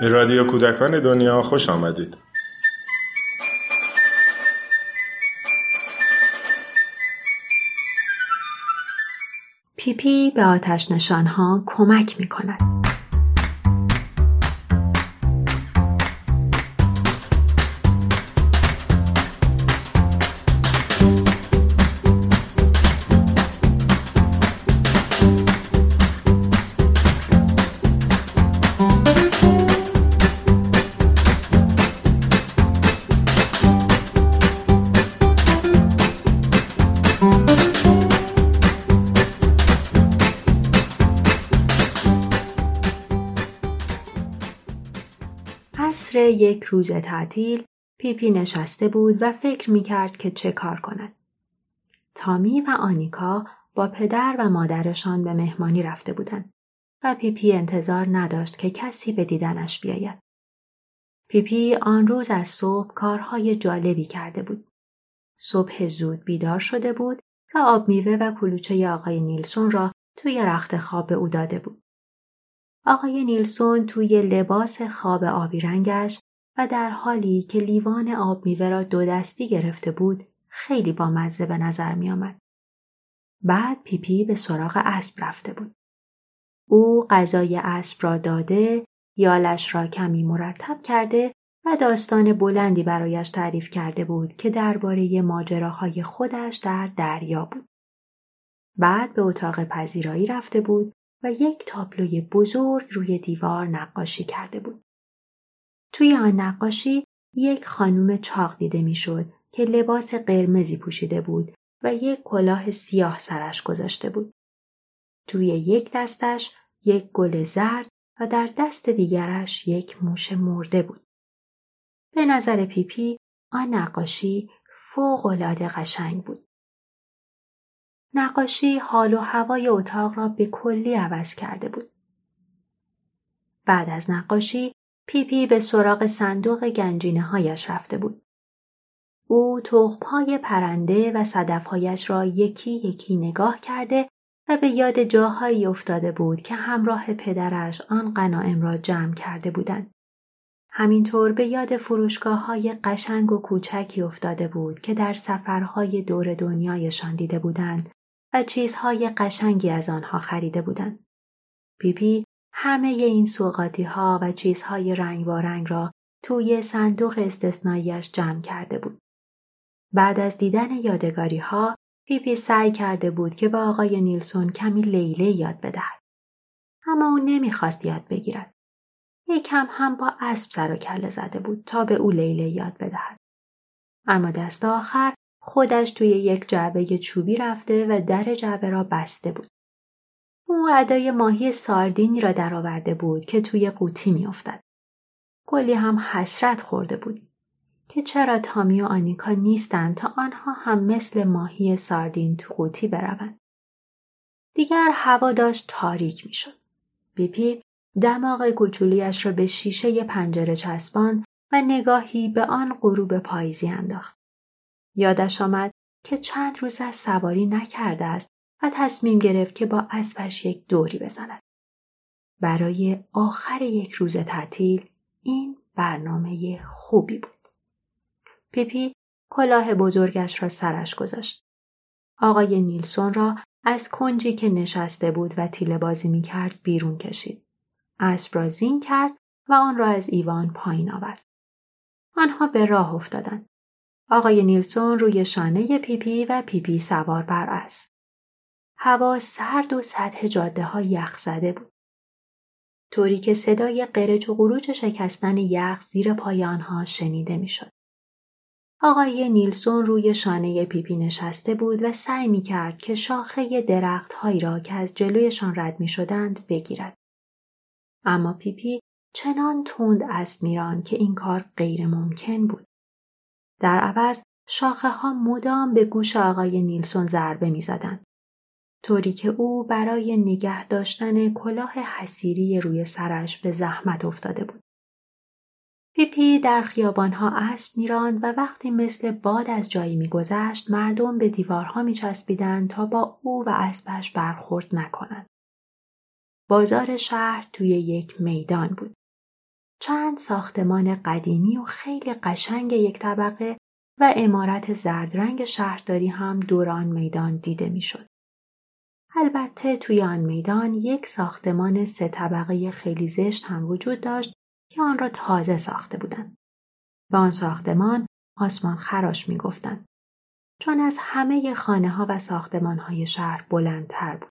به رادیو کودکان دنیا خوش آمدید. پیپی به آتش نشانها کمک می کند. یک روز تعطیل پیپی نشسته بود و فکر می کرد که چه کار کند. تامی و آنیکا با پدر و مادرشان به مهمانی رفته بودند و پیپی انتظار نداشت که کسی به دیدنش بیاید. پیپی آن روز از صبح کارهای جالبی کرده بود. صبح زود بیدار شده بود و آب میوه و کلوچه آقای نیلسون را توی رخت خواب او داده بود. آقای نیلسون توی لباس خواب آبی رنگش و در حالی که لیوان آب میوه را دو دستی گرفته بود خیلی با مزه به نظر می آمد. بعد پیپی به سراغ اسب رفته بود. او غذای اسب را داده، یالش را کمی مرتب کرده و داستان بلندی برایش تعریف کرده بود که درباره ماجراهای خودش در دریا بود. بعد به اتاق پذیرایی رفته بود و یک تابلوی بزرگ روی دیوار نقاشی کرده بود. توی آن نقاشی یک خانم چاق دیده می‌شد که لباس قرمزی پوشیده بود و یک کلاه سیاه سرش گذاشته بود. توی یک دستش یک گل زرد و در دست دیگرش یک موش مرده بود. به نظر پیپی آن نقاشی فوق قشنگ بود. نقاشی حال و هوای اتاق را به کلی عوض کرده بود. بعد از نقاشی پیپی به سراغ صندوق گنجینه هایش رفته بود. او تخمهای پرنده و صدفهایش را یکی یکی نگاه کرده و به یاد جاهایی افتاده بود که همراه پدرش آن غنایم را جمع کرده بودند. همینطور به یاد فروشگاه های قشنگ و کوچکی افتاده بود که در سفرهای دور دنیایشان دیده بودند و چیزهای قشنگی از آنها خریده بودند. پیپی همه این سوقاتی ها و چیزهای رنگ رنگ را توی صندوق استثناییش جمع کرده بود. بعد از دیدن یادگاری ها پیپی سعی کرده بود که به آقای نیلسون کمی لی‌لی یاد بدهد. اما او نمی‌خواست یاد بگیرد. یکم هم با اسب سر و کله زده بود تا به او لیله یاد بدهد. اما دست آخر خودش توی یک جعبه چوبی رفته و در جعبه را بسته بود. او ادای ماهی ساردینی را درآورده بود که توی قوطی میافتد. کلی هم حسرت خورده بود که چرا تامی و آنیکا نیستند تا آنها هم مثل ماهی ساردین تو قوطی بروند. دیگر هوا داشت تاریک می‌شد. بیپی دماغ کوچولیش را به شیشه پنجره چسبان و نگاهی به آن غروب پاییزی انداخت. یادش آمد که چند روز از سواری نکرده است و تصمیم گرفت که با اسبش یک دوری بزند. برای آخر یک روز تعطیل این برنامه خوبی بود. پیپی کلاه بزرگش را سرش گذاشت. آقای نیلسون را از کنجی که نشسته بود و تیله بازی می کرد بیرون کشید. اسب را زین کرد و آن را از ایوان پایین آورد. آنها به راه افتادند. آقای نیلسون روی شانه پیپی و پیپی سوار بر اسب. هوا سرد و سطح جاده ها یخ زده بود. طوری که صدای قرچ و قروچ شکستن یخ زیر پای آنها شنیده می‌شد. آقای نیلسون روی شانه پیپی نشسته بود و سعی می کرد که شاخه درخت هایی را که از جلویشان رد می شدند بگیرد. اما پیپی چنان تند اسب می‌راند که این کار غیر ممکن بود. در عوض شاخه ها مدام به گوش آقای نیلسون ضربه می زدن. طوری که او برای نگه داشتن کلاه حصیری روی سرش به زحمت افتاده بود. پیپی در خیابانها اسب میراند و وقتی مثل باد از جایی میگذشت مردم به دیوارها میچسبیدند تا با او و اسبش برخورد نکنند. بازار شهر توی یک میدان بود. چند ساختمان قدیمی و خیلی قشنگ یک طبقه و امارت زردرنگ شهرداری هم دوران میدان دیده می‌شد. البته توی آن میدان یک ساختمان سه طبقه خیلی زشت هم وجود داشت که آن را تازه ساخته بودند. به آن ساختمان آسمان خراش می گفتن. چون از همه خانه ها و ساختمان های شهر بلندتر بود.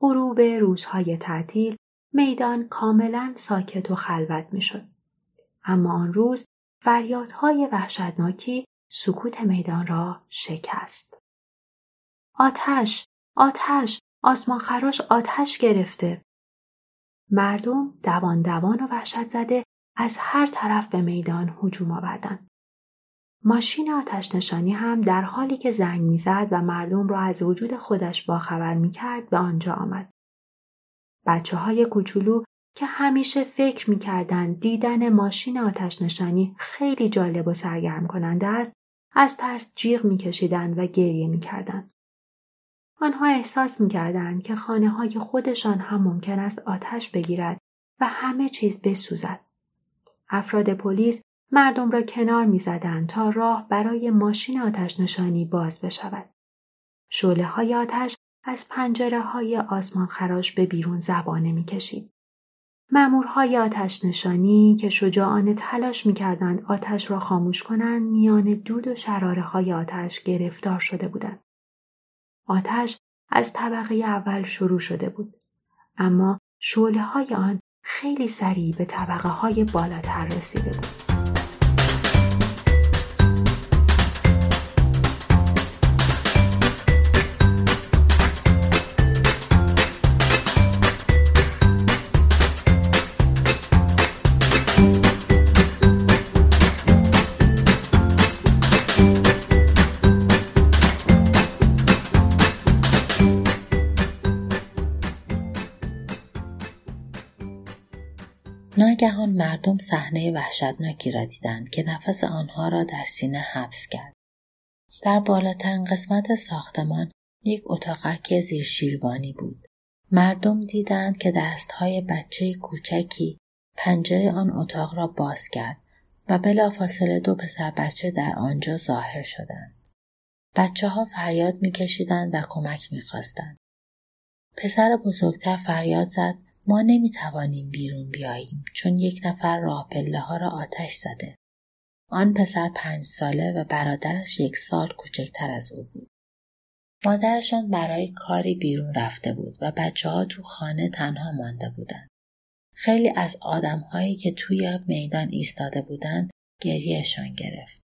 غروب روزهای تعطیل میدان کاملا ساکت و خلوت می شد. اما آن روز فریادهای وحشتناکی سکوت میدان را شکست. آتش! آتش! آسمان خراش آتش گرفته! مردم دوان دوان و وحشت زده از هر طرف به میدان هجوم آوردند. ماشین آتش نشانی هم در حالی که زنگ می‌زد و مردم را از وجود خودش باخبر می‌کرد به آنجا آمد. بچه های کوچولو که همیشه فکر می‌کردند دیدن ماشین آتش نشانی خیلی جالب و سرگرم کننده است از ترس جیغ میکشیدند و گریه می‌کردند. آنها احساس می‌کردند که خانه های خودشان هم ممکن است آتش بگیرد و همه چیز بسوزد. افراد پلیس مردم را کنار می‌زدند تا راه برای ماشین آتش نشانی باز بشود. شعله های آتش از پنجره های آسمان خراش به بیرون زبانه می‌کشید. مامورهای آتش نشانی که شجاعانه تلاش می‌کردند آتش را خاموش کنند میان دود و شراره های آتش گرفتار شده بودند. آتش از طبقه اول شروع شده بود. اما شعله های آن خیلی سریع به طبقه های بالاتر رسیده بود. مردم صحنه وحشتناکی را دیدند که نفس آنها را در سینه حبس کرد. در بالاترین قسمت ساختمان یک اتاقک زیر شیروانی بود. مردم دیدند که دستهای بچه کوچکی پنجره آن اتاق را باز کرد و بلافاصله دو پسر بچه در آنجا ظاهر شدند. بچه ها فریاد میکشیدند و کمک می‌خواستند. پسر بزرگتر فریاد زد ما نمی توانیم بیرون بیاییم چون یک نفر راه پله ها را آتش زده. آن پسر پنج ساله و برادرش یک سال کوچکتر از او بود. مادرشان برای کاری بیرون رفته بود و بچه ها تو خانه تنها مانده بودند. خیلی از آدمهایی که توی میدان ایستاده بودند گریهشان گرفت.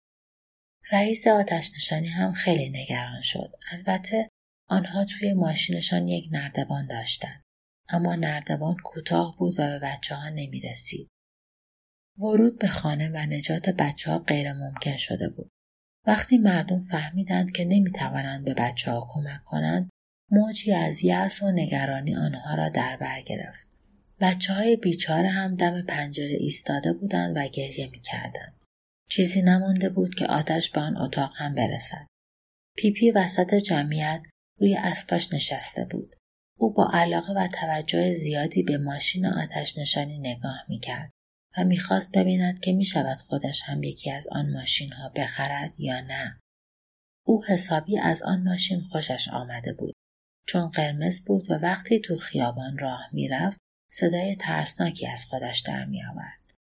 رئیس آتش نشانی هم خیلی نگران شد. البته آنها توی ماشینشان یک نردبان داشتند. اما نردبان کوتاه بود و به بچه ها نمی رسید. ورود به خانه و نجات بچه ها غیر ممکن شده بود. وقتی مردم فهمیدند که نمی توانند به بچه ها کمک کنند، موجی از یأس و نگرانی آنها را در بر گرفت. بچه های بیچاره هم دم پنجره ایستاده بودند و گریه می کردند. چیزی نمانده بود که آتش به آن اتاق هم برسد. پیپی وسط جمعیت روی اسبش نشسته بود. او با علاقه و توجه زیادی به ماشین آتش نشانی نگاه می کرد و می‌خواست ببیند که می شود خودش هم یکی از آن ماشین ها بخرد یا نه. او حسابی از آن ماشین خوشش آمده بود چون قرمز بود و وقتی تو خیابان راه می‌رفت صدای ترسناکی از خودش در می آورد.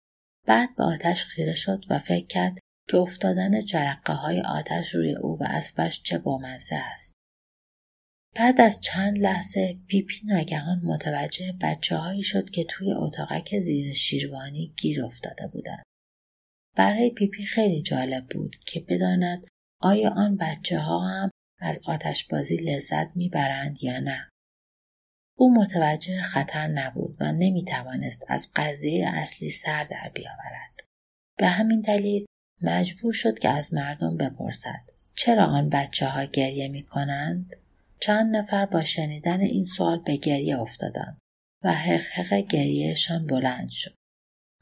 بعد به آتش خیره شد و فکر کرد که افتادن جرقه های آتش روی او و اسبش چه بامزه است. بعد از چند لحظه پیپی ناگهان متوجه بچه هایی شد که توی اتاقک زیر شیروانی گیر افتاده بودند. برای پیپی خیلی جالب بود که بداند آیا آن بچه ها هم از آتشبازی لذت می‌برند یا نه. او متوجه خطر نبود و نمی توانست از قضیه اصلی سر در بیاورد. به همین دلیل مجبور شد که از مردم بپرسد چرا آن بچه ها گریه می کنند؟ چند نفر با شنیدن این سوال به گریه افتادند و حقحق گریهشان بلند شد.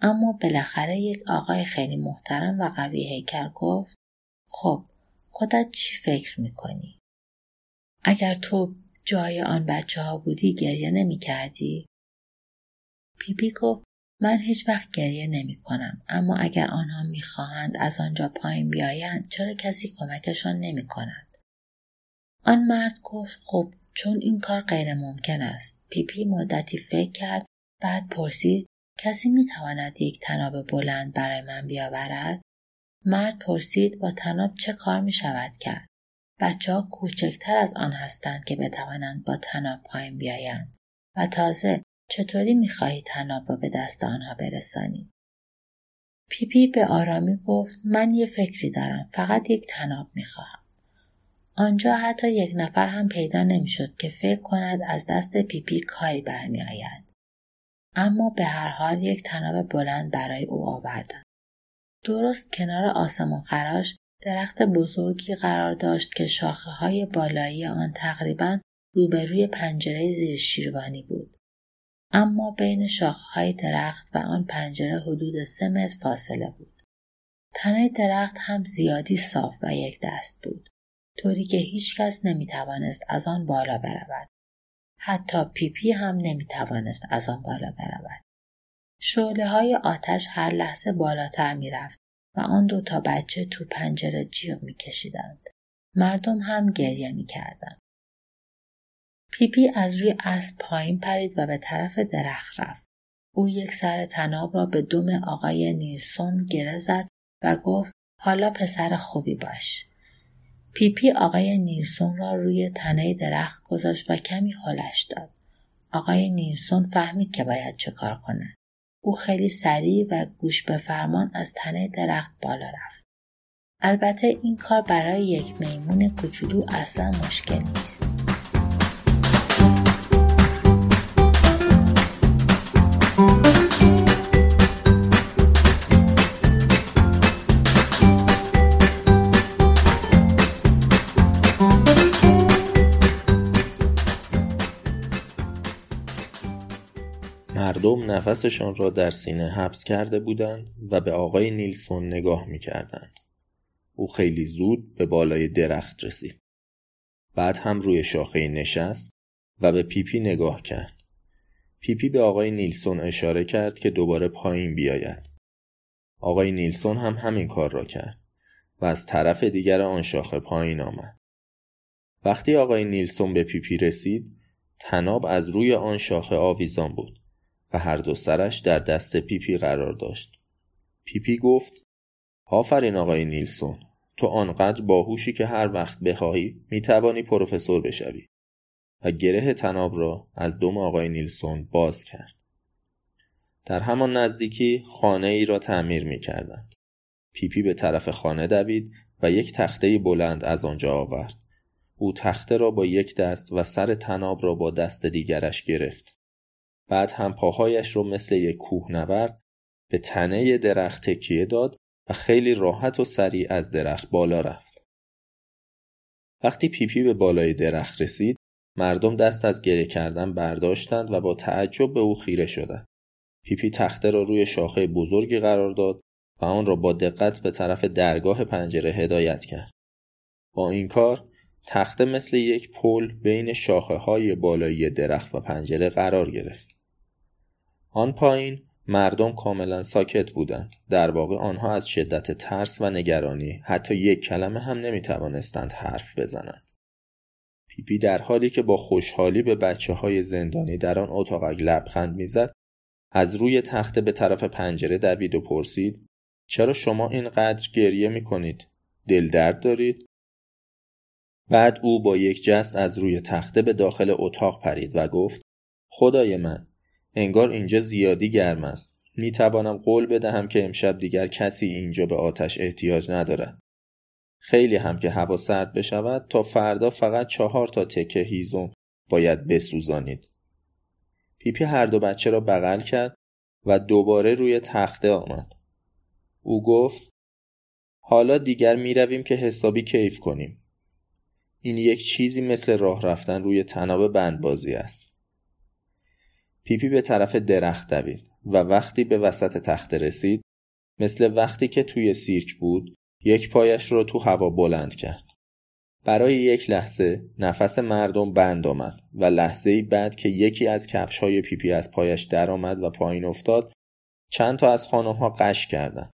اما بالاخره یک آقای خیلی محترم و قوی هیکل گفت خب خودت چی فکر می‌کنی؟ اگر تو جای آن بچه ها بودی گریه نمی کردی؟ پیپی گفت من هیچ وقت گریه نمی کنم اما اگر آنها می خواهند از آنجا پایین بیایند چرا کسی کمکشان نمی کند؟ آن مرد گفت خب چون این کار غیر ممکن است. پیپی مدتی فکر کرد بعد پرسید کسی می تواند یک تناب بلند برای من بیاورد؟ مرد پرسید با تناب چه کار می شود کرد؟ بچه ها کوچکتر از آن هستند که بتوانند با تناب پایین بیایند و تازه چطوری می خواهی تناب را به دست آنها برسانی؟ پیپی به آرامی گفت من یه فکری دارم فقط یک تناب می خواهم. آنجا حتی یک نفر هم پیدا نمی‌شد که فکر کند از دست پیپی کاری برمی آید. اما به هر حال یک تناب بلند برای او آوردند. درست کنار آسمان خراش درخت بزرگی قرار داشت که شاخه های بالایی آن تقریبا روبروی پنجره زیر شیروانی بود. اما بین شاخه های درخت و آن پنجره حدود سه متر فاصله بود. تنه درخت هم زیادی صاف و یک دست بود. طوری که هیچ کس نمی توانست از آن بالا برود. حتی پیپی هم نمی توانست از آن بالا برود. شعله های آتش هر لحظه بالاتر می رفت و آن دو تا بچه تو پنجره جیغ می کشیدند. مردم هم گریه می کردند. پیپی از روی اسب پایین پرید و به طرف درخت رفت. او یک سر تناب را به دم آقای نیلسون گره زد و گفت حالا پسر خوبی باش. پیپی آقای نیلسون را روی تنه درخت گذاشت و کمی هلش داد. آقای نیلسون فهمید که باید چه کار کند. او خیلی سریع و گوش به فرمان از تنه درخت بالا رفت. البته این کار برای یک میمون کوچولو اصلا مشکل نیست. مردم نفسشان را در سینه حبس کرده بودند و به آقای نیلسون نگاه می کردند. او خیلی زود به بالای درخت رسید. بعد هم روی شاخه نشست و به پیپی نگاه کرد. پیپی به آقای نیلسون اشاره کرد که دوباره پایین بیاید. آقای نیلسون هم همین کار را کرد و از طرف دیگر آن شاخه پایین آمد. وقتی آقای نیلسون به پیپی رسید، تناب از روی آن شاخه آویزان بود. و هر دو سرش در دست پیپی قرار داشت. پیپی گفت آفرین آقای نیلسون تو آنقدر باهوشی که هر وقت بخواهی می‌توانی پروفسور بشوی و گره تناب را از دم آقای نیلسون باز کرد. در همان نزدیکی خانه ای را تعمیر می کردند. پیپی به طرف خانه دوید و یک تخته بلند از آنجا آورد. او تخته را با یک دست و سر تناب را با دست دیگرش گرفت. بعد هم پاهایش رو مثل یک کوهنورد به تنه درخت تکیه داد و خیلی راحت و سریع از درخت بالا رفت. وقتی پیپی به بالای درخت رسید، مردم دست از گریه کردن برداشتند و با تعجب به او خیره شدند. پیپی تخته را روی شاخه بزرگی قرار داد و آن را با دقت به طرف درگاه پنجره هدایت کرد. با این کار تخته مثل یک پل بین شاخه های بالایی درخت و پنجره قرار گرفت. آن پایین مردم کاملا ساکت بودند. در واقع آنها از شدت ترس و نگرانی حتی یک کلمه هم نمی توانستند حرف بزنند. پیپی در حالی که با خوشحالی به بچه های زندانی در آن اتاقک لبخند می‌زد از روی تخته به طرف پنجره دوید و پرسید چرا شما اینقدر گریه می کنید؟ دل درد دارید؟ بعد او با یک جست از روی تخته به داخل اتاق پرید و گفت خدای من انگار اینجا زیادی گرم است. می توانم قول بدهم که امشب دیگر کسی اینجا به آتش احتیاج ندارد. خیلی هم که هوا سرد بشود تا فردا فقط چهار تا تکه هیزم باید بسوزانید. پیپی هر دو بچه را بغل کرد و دوباره روی تخته آمد. او گفت حالا دیگر می رویم که حسابی کیف کنیم. این یک چیزی مثل راه رفتن روی تناب بندبازی است. پیپی به طرف درخت دوید و وقتی به وسط تخته رسید مثل وقتی که توی سیرک بود یک پایش را تو هوا بلند کرد. برای یک لحظه نفس مردم بند آمد و لحظه ای بعد که یکی از کفش های پیپی از پایش درآمد و پایین افتاد چند تا از خانم ها غش کردند.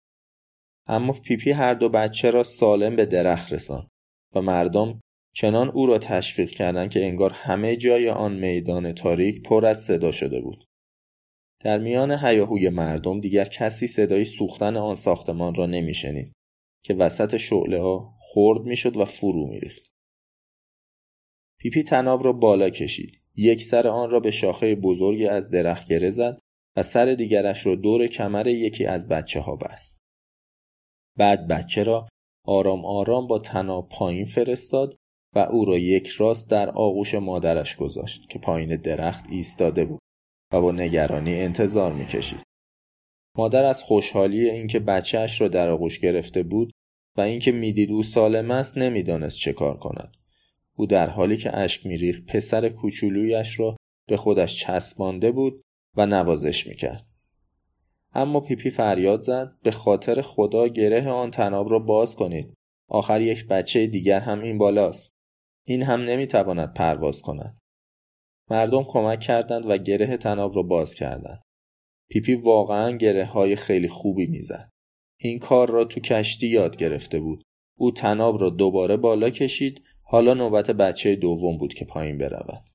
اما پیپی هر دو بچه را سالم به درخت رساند و مردم چنان او را تشویق کردند که انگار همه جای آن میدان تاریک پر از صدا شده بود. در میان هیاهوی مردم دیگر کسی صدای سوختن آن ساختمان را نمیشنید که وسط شعله ها خرد می‌شد و فرو میریخت. پیپی تناب را بالا کشید. یک سر آن را به شاخه بزرگی از درخت گره زد و سر دیگرش را دور کمر یکی از بچه ها بست. بعد بچه را آرام آرام با تناب پایین فرستاد و او را یک راست در آغوش مادرش گذاشت که پایین درخت ایستاده بود و با نگرانی انتظار می‌کشید. مادر از خوشحالی اینکه بچهش را در آغوش گرفته بود و اینکه می‌دید او سالم است نمی‌دانست چه کار کند. او در حالی که اشک میریخت پسر کوچولویش را به خودش چسبانده بود و نوازش می‌کرد. اما پیپی فریاد زد به خاطر خدا گره آن تناب را باز کنید. آخر یک بچه دیگر هم این بالاست. این هم نمی‌تواند پرواز کند. مردم کمک کردند و گره تناب را باز کردند. پیپی واقعا گره های خیلی خوبی می‌زد. این کار را تو کشتی یاد گرفته بود. او تناب را دوباره بالا کشید حالا نوبت بچه دوم بود که پایین برود.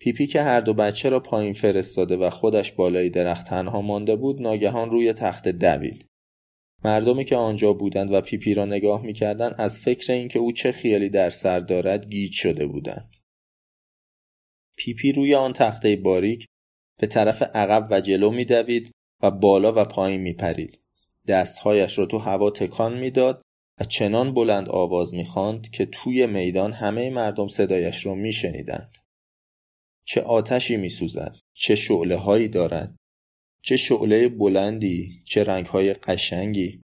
پیپی که هر دو بچه را پایین فرستاده و خودش بالای درخت تنها مانده بود ناگهان روی تخته دوید. مردمی که آنجا بودند و پیپی را نگاه می‌کردند از فکر اینکه او چه خیالی در سر دارد گیج شده بودند. پیپی روی آن تخته باریک به طرف عقب و جلو میدوید و بالا و پایین میپرید. دستهایش را تو هوا تکان می‌داد و چنان بلند آواز می‌خواند که توی میدان همه مردم صدایش را میشنیدند. چه آتشی میسوزد چه شعله هایی دارد چه شعله بلندی چه رنگ های قشنگی.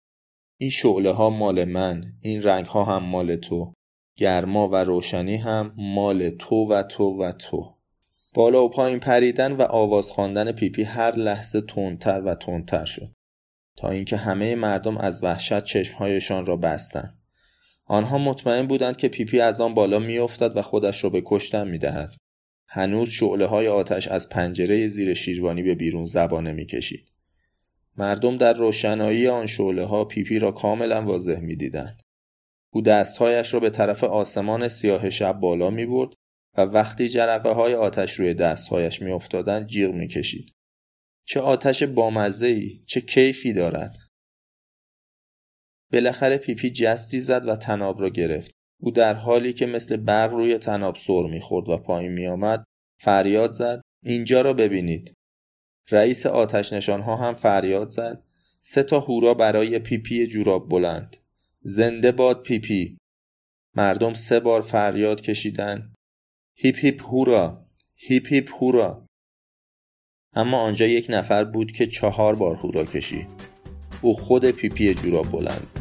این شعله ها مال من این رنگ ها هم مال تو. گرما و روشنی هم مال تو و تو و تو. بالا و پایین پریدن و آواز خواندن پیپی هر لحظه تندتر و تندتر شد. تا اینکه همه مردم از وحشت چشمهایشان را بستند آنها مطمئن بودند که پیپی از آن بالا میافتد و خودش را به کشتن می‌دهد. هنوز شعله های آتش از پنجره زیر شیروانی به بیرون زبانه می‌کشید. مردم در روشنایی آن شعله ها پیپی را کاملا واضح می‌دیدند. او دستهایش را به طرف آسمان سیاه شب بالا می برد و وقتی جرقه های آتش روی دستهایش می افتادن جیغ می کشید. چه آتش بامزه‌ای، چه کیفی دارد. بالاخره پیپی جستی زد و طناب را گرفت. او در حالی که مثل برق روی طناب سر می‌خورد و پایین میآمد فریاد زد اینجا را ببینید. رئیس آتش نشانها هم فریاد زد سه تا هورا برای پیپی جوراب بلند. زنده باد پیپی. مردم سه بار فریاد کشیدند هیپ هیپ هورا. هیپ هیپ هورا. اما آنجا یک نفر بود که چهار بار هورا کشید. او خود پیپی جوراب بلند